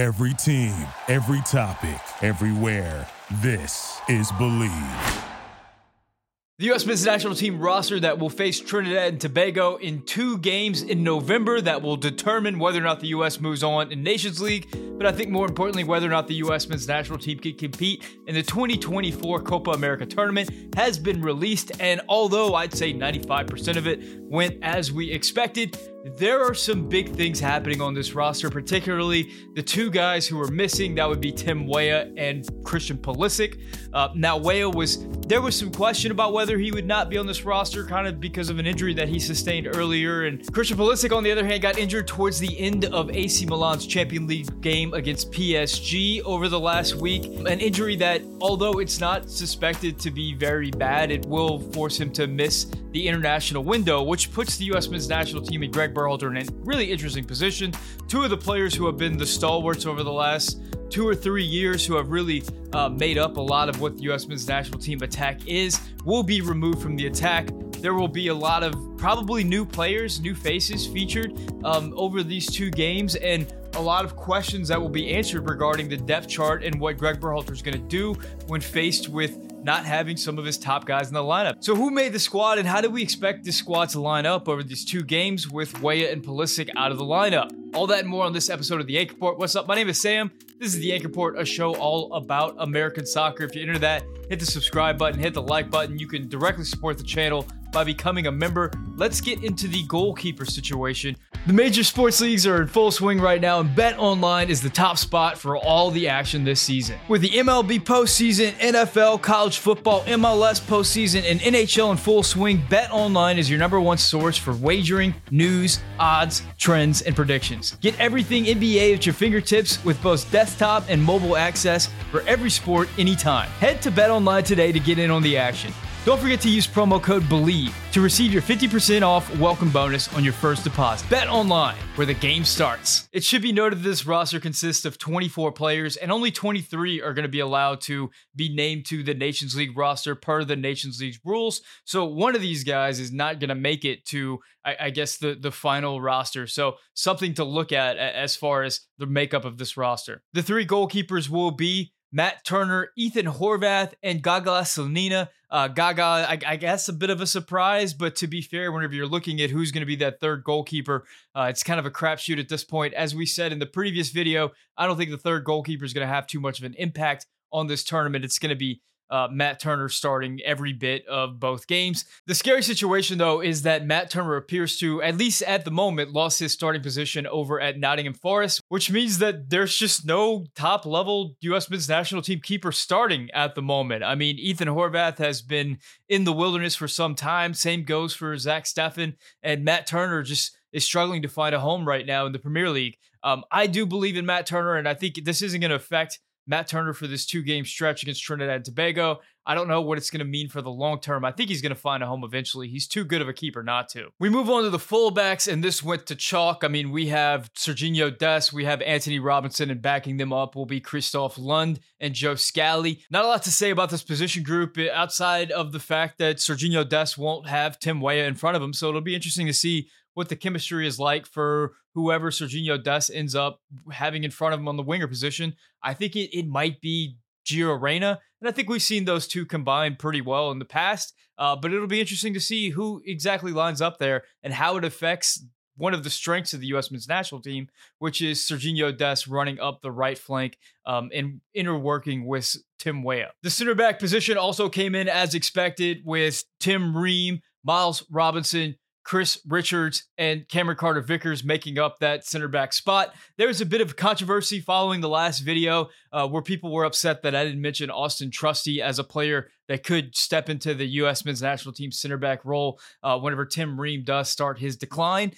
Every team, every topic, everywhere. This is Bleav. The U.S. men's national team roster that will face Trinidad and Tobago in two games in November that will determine whether or not the U.S. moves on in Nations League, but I think more importantly, whether or not the U.S. men's national team can compete in the 2024 Copa America tournament has been released. And although I'd say 95% of it went as we expected, there are some big things happening on this roster, particularly the two guys who are missing. That would be Tim Weah and Christian Pulisic. Uh, now, Weah was there was some question about whether he would not be on this roster, kind of because of an injury that he sustained earlier. And Christian Pulisic, on the other hand, got injured towards the end of AC Milan's Champion League game against PSG over the last week. An injury that, although it's not suspected to be very bad, it will force him to miss the international window, which puts the U.S. men's national team in Gregg Berhalter in a really interesting position. Two of the players who have been the stalwarts over the last two or three years, who have really uh, made up a lot of what the U.S. men's national team attack is, will be removed from the attack. There will be a lot of probably new players, new faces featured um, over these two games, and a lot of questions that will be answered regarding the depth chart and what Gregg Berhalter is going to do when faced with not having some of his top guys in the lineup. So, who made the squad and how do we expect this squad to line up over these two games with Weah and Pulisic out of the lineup? All that and more on this episode of The Yank Report. What's up? My name is Sam. This is The Yank Report, a show all about American soccer. If you're into that, hit the subscribe button, hit the like button. You can directly support the channel by becoming a member. Let's get into the goalkeeper situation. The major sports leagues are in full swing right now, and Bet Online is the top spot for all the action this season. With the MLB postseason, NFL, college football, MLS postseason, and NHL in full swing, Bet Online is your number one source for wagering, news, odds, trends, and predictions. Get everything NBA at your fingertips with both desktop and mobile access for every sport anytime. Head to Bet Online today to get in on the action. Don't forget to use promo code BELIEVE to receive your 50% off welcome bonus on your first deposit. Bet online, where the game starts. It should be noted that this roster consists of 24 players, and only 23 are going to be allowed to be named to the Nations League roster per the Nations League rules. So one of these guys is not going to make it to, I, I guess, the, the final roster. So something to look at as far as the makeup of this roster. The three goalkeepers will be Matt Turner, Ethan Horvath, and Gaga Slonina. Uh, Gaga, I, I, guess, a bit of a surprise, but to be fair, whenever you're looking at who's going to be that third goalkeeper, uh, it's kind of a crapshoot at this point. As we said in the previous video, I don't think the third goalkeeper is going to have too much of an impact on this tournament. It's going to be uh, Matt Turner starting every bit of both games. The scary situation, though, is that Matt Turner appears to, at least at the moment, lost his starting position over at Nottingham Forest, which means that there's just no top level U.S. men's national team keeper starting at the moment. I mean, Ethan Horvath has been in the wilderness for some time. Same goes for Zach Steffen, and Matt Turner just is struggling to find a home right now in the Premier League. Um, I do believe in Matt Turner, and I think this isn't going to affect Matt Turner for this two game stretch against Trinidad and Tobago. I don't know what it's going to mean for the long term. I think he's going to find a home eventually. He's too good of a keeper not to. We move on to the fullbacks, and this went to chalk. I mean, we have Sergiño Dest, we have Antonee Robinson, and backing them up will be Kristoffer Lund and Joe Scally. Not a lot to say about this position group eh, outside of the fact that Sergiño Dest won't have Tim Weah in front of him. So it'll be interesting to see what the chemistry is like for whoever Sergiño Dest ends up having in front of him on the winger position. I think it, it might be Gio Reyna. And I think we've seen those two combined pretty well in the past. Uh, but it'll be interesting to see who exactly lines up there and how it affects one of the strengths of the U.S. men's national team, which is Sergiño Dest running up the right flank um, and interworking with Tim Weah. The center back position also came in as expected with Tim Ream, Miles Robinson, Chris Richards and Cameron Carter Vickers making up that center back spot. There was a bit of controversy following the last video uh, where people were upset that I didn't mention Austin Trusty as a player that could step into the U.S. men's national team center back role uh, whenever Tim Ream does start his decline.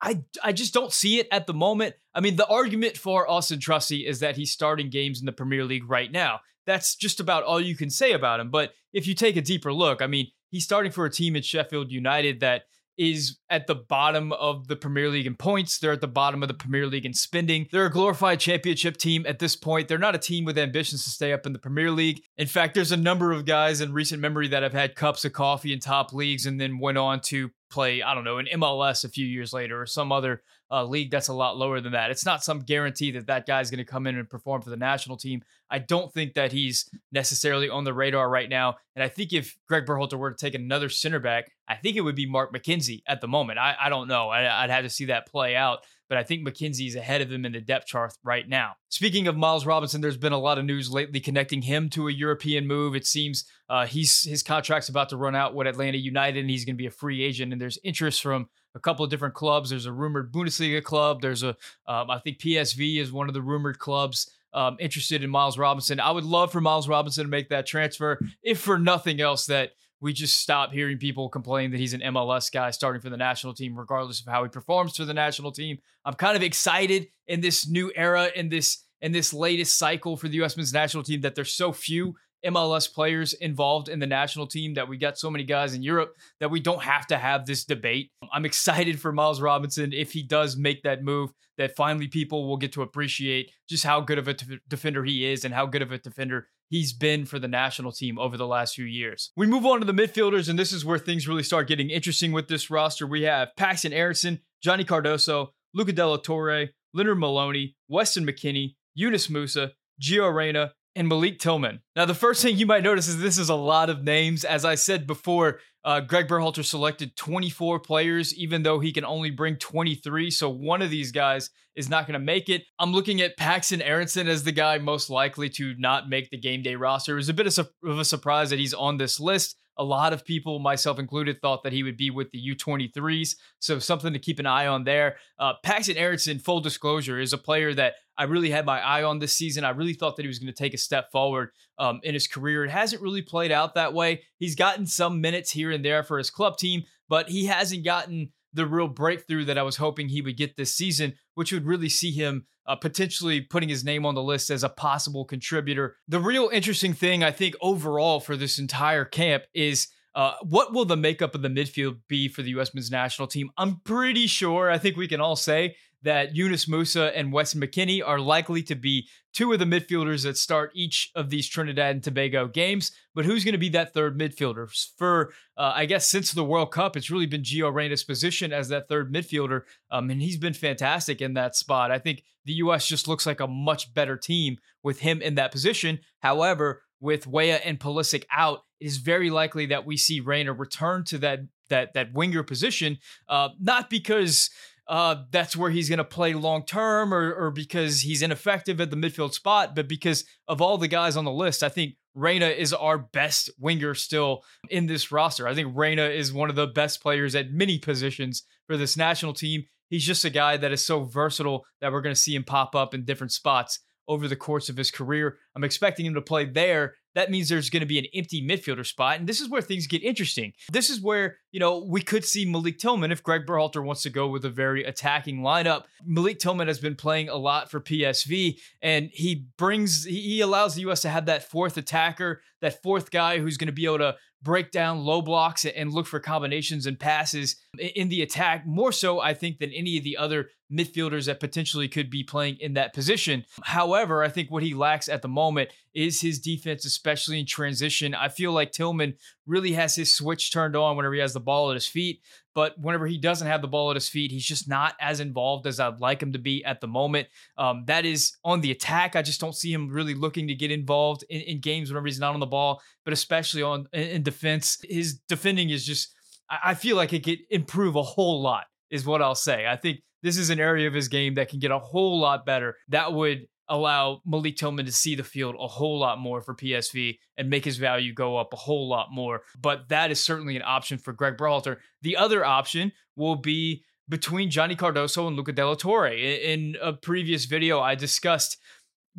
I, I just don't see it at the moment. I mean, the argument for Austin Trusty is that he's starting games in the Premier League right now. That's just about all you can say about him. But if you take a deeper look, I mean, he's starting for a team at Sheffield United that – is at the bottom of the Premier League in points. They're at the bottom of the Premier League in spending. They're a glorified championship team at this point. They're not a team with ambitions to stay up in the Premier League. In fact, there's a number of guys in recent memory that have had cups of coffee in top leagues and then went on to play, I don't know, in MLS a few years later or some other league that's a lot lower than that. It's not some guarantee that that guy's going to come in and perform for the national team. I don't think that he's necessarily on the radar right now. And I think if Gregg Berhalter were to take another center back, I think it would be Mark McKenzie at the moment. I, I don't know. I, I'd have to see that play out but I think McKenzie's ahead of him in the depth chart right now. Speaking of Miles Robinson, there's been a lot of news lately connecting him to a European move. It seems uh, he's his contract's about to run out with Atlanta United, and he's going to be a free agent. And there's interest from a couple of different clubs. There's a rumored Bundesliga club. There's a, um, I think PSV is one of the rumored clubs um, interested in Miles Robinson. I would love for Miles Robinson to make that transfer, if for nothing else, that we just stop hearing people complain that he's an MLS guy starting for the national team, regardless of how he performs for the national team. I'm kind of excited in this new era, in this in this latest cycle for the U.S. men's national team, that there's so few MLS players involved in the national team, that we got so many guys in Europe that we don't have to have this debate. I'm excited for Miles Robinson if he does make that move, that finally people will get to appreciate just how good of a t- defender he is and how good of a defender he's been for the national team over the last few years. We move on to the midfielders, and this is where things really start getting interesting with this roster. We have Paxten Aaronson, Johnny Cardoso, Luca de la Torre, Lennard Maloney, Weston McKennie, Yunus Musah, Gio Reyna, and Malik Tillman. Now, the first thing you might notice is this is a lot of names. As I said before, uh, Gregg Berhalter selected 24 players, even though he can only bring 23. So one of these guys is not going to make it. I'm looking at Paxten Aaronson as the guy most likely to not make the game day roster. It was a bit of, of a surprise that he's on this list. A lot of people, myself included, thought that he would be with the U23s. So something to keep an eye on there. Uh, Paxten Aaronson, full disclosure, is a player that I really had my eye on this season. I really thought that he was going to take a step forward um, in his career. It hasn't really played out that way. He's gotten some minutes here and there for his club team, but he hasn't gotten the real breakthrough that I was hoping he would get this season, which would really see him uh, potentially putting his name on the list as a possible contributor. The real interesting thing, I think, overall for this entire camp is. Uh, what will the makeup of the midfield be for the U.S. men's national team? I'm pretty sure, I think we can all say that Yunus Musah and Weston McKennie are likely to be two of the midfielders that start each of these Trinidad and Tobago games. But who's going to be that third midfielder? For, uh, I guess, since the World Cup, it's really been Gio Reyna's position as that third midfielder. Um, and he's been fantastic in that spot. I think the U.S. just looks like a much better team with him in that position. However, with Weah and Pulisic out, it is very likely that we see Reyna return to that that that winger position. Uh, not because uh, that's where he's going to play long term or, or because he's ineffective at the midfield spot, but because of all the guys on the list, I think Reyna is our best winger still in this roster. I think Reyna is one of the best players at many positions for this national team. He's just a guy that is so versatile that we're going to see him pop up in different spots over the course of his career. I'm expecting him to play there. That means there's going to be an empty midfielder spot. And this is where things get interesting. This is where, you know, we could see Malik Tillman if Gregg Berhalter wants to go with a very attacking lineup. Malik Tillman has been playing a lot for PSV and he brings, he allows the U.S. to have that fourth attacker, that fourth guy who's going to be able to break down low blocks and look for combinations and passes in the attack more so I think than any of the other midfielders that potentially could be playing in that position. However, I think what he lacks at the moment is his defense especially in transition. I feel like Tillman really has his switch turned on whenever he has the ball at his feet. But whenever he doesn't have the ball at his feet, he's just not as involved as I'd like him to be at the moment. Um, that is on the attack. I just don't see him really looking to get involved in, in games whenever he's not on the ball, but especially on in, defense. His defending is just, I, I feel like it could improve a whole lot, is what I'll say. I think this is an area of his game that can get a whole lot better. That would allow Malik Tillman to see the field a whole lot more for PSV and make his value go up a whole lot more. But that is certainly an option for Gregg Berhalter. The other option will be between Johnny Cardoso and Luca de la Torre. In a previous video, I discussed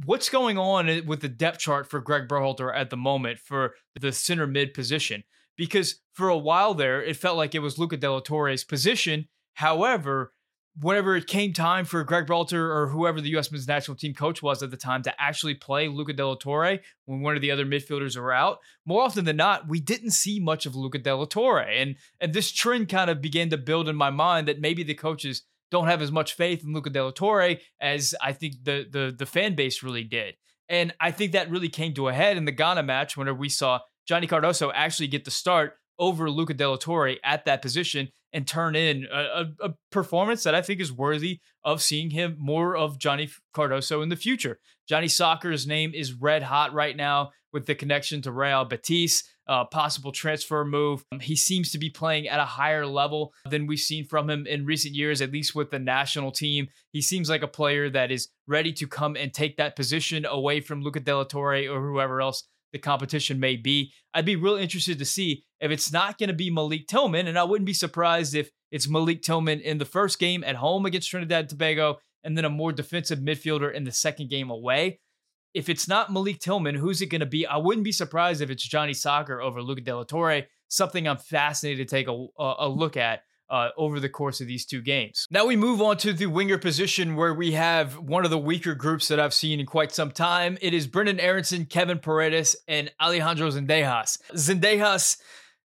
what's going on with the depth chart for Gregg Berhalter at the moment for the center mid position. Because for a while there, it felt like it was Luca de la Torre's position. However, whenever it came time for Gregg Berhalter or whoever the U.S. men's national team coach was at the time to actually play Luca de la Torre when one of the other midfielders were out, more often than not, we didn't see much of Luca de la Torre. And, and this trend kind of began to build in my mind that maybe the coaches don't have as much faith in Luca de la Torre as I think the, the, the fan base really did. And I think that really came to a head in the Ghana match whenever we saw Johnny Cardoso actually get the start over Luca de la Torre at that position and turn in a, a, a, performance that I think is worthy of seeing him more of Johnny Cardoso in the future. Johnny Soccer's name is red hot right now with the connection to Real Betis, uh, possible transfer move. He seems to be playing at a higher level than we've seen from him in recent years, at least with the national team. He seems like a player that is ready to come and take that position away from Luca De La Torre or whoever else the competition may be. I'd be real interested to see if it's not going to be Malik Tillman, and I wouldn't be surprised if it's Malik Tillman in the first game at home against Trinidad and Tobago, and then a more defensive midfielder in the second game away. If it's not Malik Tillman, who's it going to be? I wouldn't be surprised if it's Johnny Soccer over Luca De La Torre, something I'm fascinated to take a, a look at uh, over the course of these two games. Now we move on to the winger position where we have one of the weaker groups that I've seen in quite some time. It is Brenden Aaronson, Kevin Paredes, and Alejandro Zendejas. Zendejas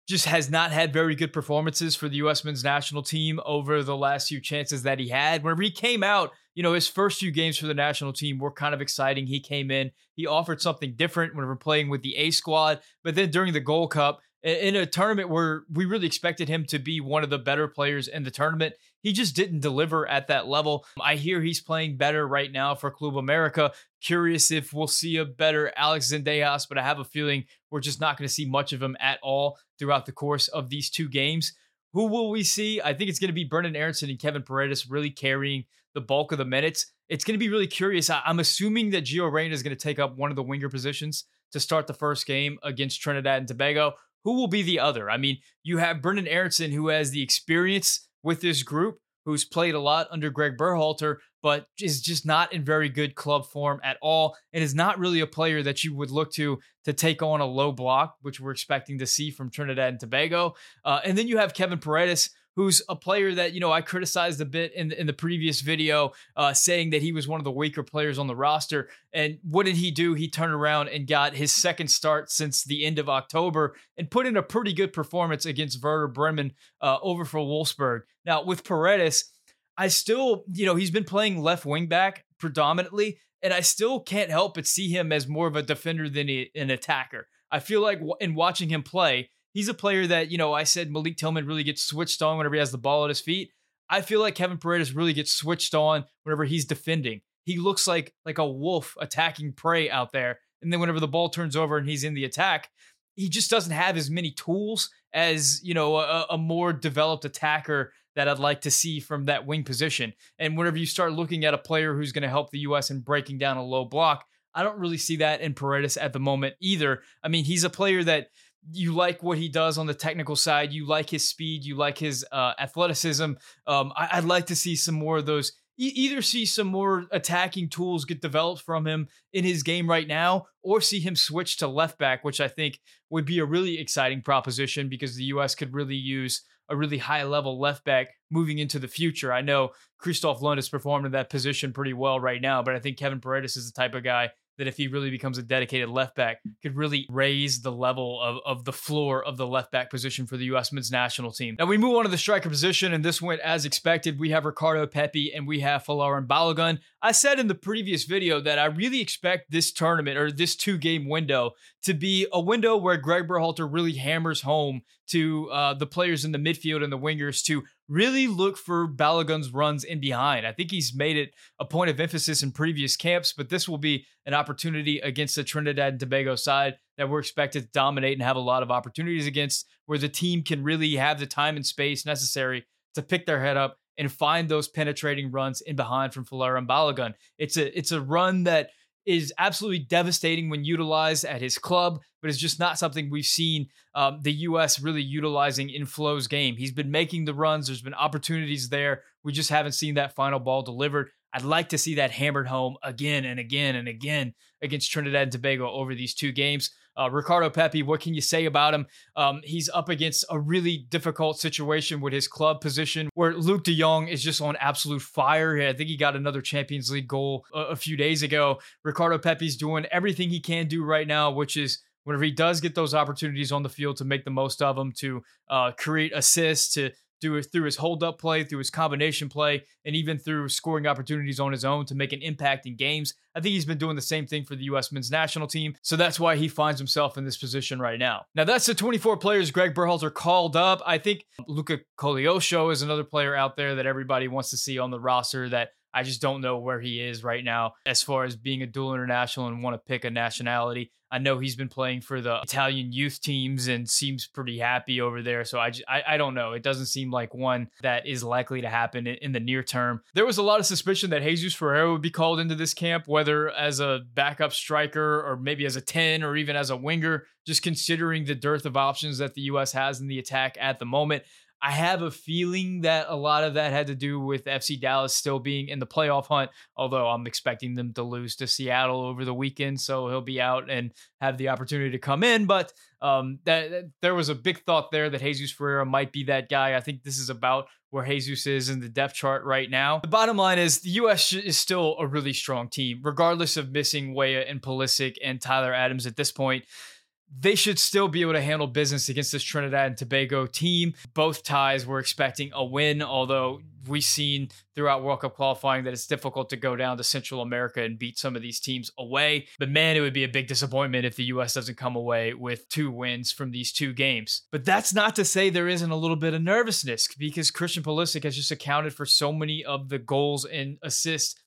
just has not had very good performances for the U.S. men's national team over the last few chances that he had. Whenever he came out, you know, his first few games for the national team were kind of exciting. He came in, he offered something different whenever playing with the A squad. But then during the Gold Cup, in a tournament where we really expected him to be one of the better players in the tournament. He just didn't deliver at that level. I hear he's playing better right now for Club America. Curious if we'll see a better Alex Zendejas, but I have a feeling we're just not going to see much of him at all throughout the course of these two games. Who will we see? I think it's going to be Brenden Aaronson and Kevin Paredes really carrying the bulk of the minutes. It's going to be really curious. I'm assuming that Gio Reyna is going to take up one of the winger positions to start the first game against Trinidad and Tobago who will be the other? I mean, you have Brenden Aaronson, who has the experience with this group, who's played a lot under Gregg Berhalter, but is just not in very good club form at all, and is not really a player that you would look to to take on a low block, which we're expecting to see from Trinidad and Tobago. Uh, and then you have Kevin Paredes, who's a player that you know I criticized a bit in in the previous video, uh, saying that he was one of the weaker players on the roster. And what did he do? He turned around and got his second start since the end of October and put in a pretty good performance against Werder Bremen uh, over for Wolfsburg. Now with Paredes, I still you know he's been playing left wing back predominantly, and I still can't help but see him as more of a defender than a, an attacker. I feel like in watching him play, he's a player that, you know, I said Malik Tillman really gets switched on whenever he has the ball at his feet. I feel like Kevin Paredes really gets switched on whenever he's defending. He looks like like a wolf attacking prey out there. And then whenever the ball turns over and he's in the attack, he just doesn't have as many tools as, you know, a, a more developed attacker that I'd like to see from that wing position. And whenever you start looking at a player who's going to help the US in breaking down a low block, I don't really see that in Paredes at the moment either. I mean, he's a player that you like what he does on the technical side. You like his speed. You like his uh, athleticism. Um, I, would like to see some more of those. E- either see some more attacking tools get developed from him in his game right now, or see him switch to left back, which I think would be a really exciting proposition because the U.S. could really use a really high level left back moving into the future. I know Kristoffer Lund has performed in that position pretty well right now, but I think Kevin Paredes is the type of guy that if he really becomes a dedicated left back, could really raise the level of, of the floor of the left back position for the U.S. men's national team. Now we move on to the striker position, and this went as expected. We have Ricardo Pepi and we have Folarin Balogun. I said in the previous video that I really expect this tournament or this two game window to be a window where Gregg Berhalter really hammers home to uh, the players in the midfield and the wingers to really look for Balogun's runs in behind. I think he's made it a point of emphasis in previous camps, but this will be an opportunity against the Trinidad and Tobago side that we're expected to dominate and have a lot of opportunities against, where the team can really have the time and space necessary to pick their head up and find those penetrating runs in behind from Folarin Balogun. It's a it's a run that is absolutely devastating when utilized at his club, but it's just not something we've seen um, the U.S. really utilizing in Flo's game. He's been making the runs, there's been opportunities there. We just haven't seen that final ball delivered. I'd like to see that hammered home again and again and again against Trinidad and Tobago over these two games. Uh, Ricardo Pepi, what can you say about him? Um, he's up against a really difficult situation with his club position where Luuk de Jong is just on absolute fire. I think he got another Champions League goal a, a few days ago. Ricardo Pepi's doing everything he can do right now, which is whenever he does get those opportunities on the field to make the most of them, to uh, create assists, to through, through his hold up play, through his combination play, and even through scoring opportunities on his own to make an impact in games. I think he's been doing the same thing for the U.S. men's national team. So that's why he finds himself in this position right now. Now, that's the 24 players Gregg Berhalter called up. I think Luca Koleosho is another player out there that everybody wants to see on the roster that I just don't know where he is right now as far as being a dual international and want to pick a nationality. I know he's been playing for the Italian youth teams and seems pretty happy over there. So I, just, I, I don't know. It doesn't seem like one that is likely to happen in, the near term. There was a lot of suspicion that Jesus Ferreira would be called into this camp, whether as a backup striker or maybe as a 10 or even as a winger, just considering the dearth of options that the U.S. has in the attack at the moment. I have a feeling that a lot of that had to do with FC Dallas still being in the playoff hunt, although I'm expecting them to lose to Seattle over the weekend. So he'll be out and have the opportunity to come in. But um, that, that, there was a big thought there that Jesus Ferreira might be that guy. I think this is about where Jesus is in the depth chart right now. The bottom line is the U.S. is still a really strong team, regardless of missing Weah and Pulisic and Tyler Adams at this point they should still be able to handle business against this Trinidad and Tobago team. Both ties were expecting a win, although we've seen throughout World Cup qualifying that it's difficult to go down to Central America and beat some of these teams away. But man, it would be a big disappointment if the U.S. doesn't come away with two wins from these two games. But that's not to say there isn't a little bit of nervousness because Christian Pulisic has just accounted for so many of the goals and assists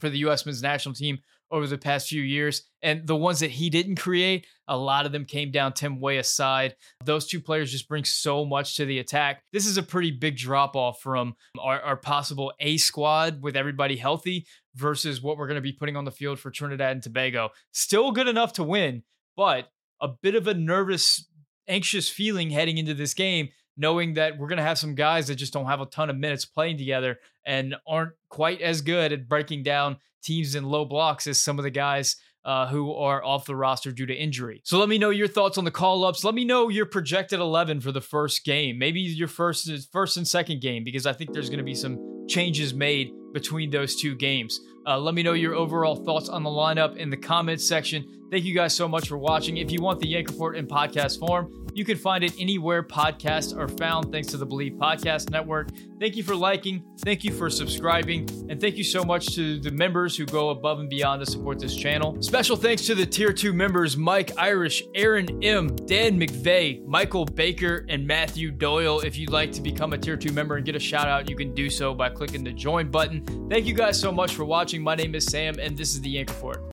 for the U.S. men's national team over the past few years. And the ones that he didn't create, a lot of them came down Tim Weah's side. Those two players just bring so much to the attack. This is a pretty big drop off from our, our possible A squad with everybody healthy versus what we're going to be putting on the field for Trinidad and Tobago. Still good enough to win, but a bit of a nervous, anxious feeling heading into this game knowing that we're going to have some guys that just don't have a ton of minutes playing together and aren't quite as good at breaking down teams in low blocks as some of the guys uh, who are off the roster due to injury. So let me know your thoughts on the call ups. Let me know your projected 11 for the first game, maybe your first first and second game, because I think there's going to be some changes made between those two games. Uh, let me know your overall thoughts on the lineup in the comments section. Thank you guys so much for watching. If you want the Yank Report in podcast form, you can find it anywhere podcasts are found, thanks to the Bleav Podcast Network. Thank you for liking, thank you for subscribing, and thank you so much to the members who go above and beyond to support this channel. Special thanks to the Tier 2 members Mike Irish, Aaron M., Dan McVeigh, Michael Baker, and Matthew Doyle. If you'd like to become a Tier 2 member and get a shout out, you can do so by clicking the join button. Thank you guys so much for watching. My name is Sam, and this is the Yank Report.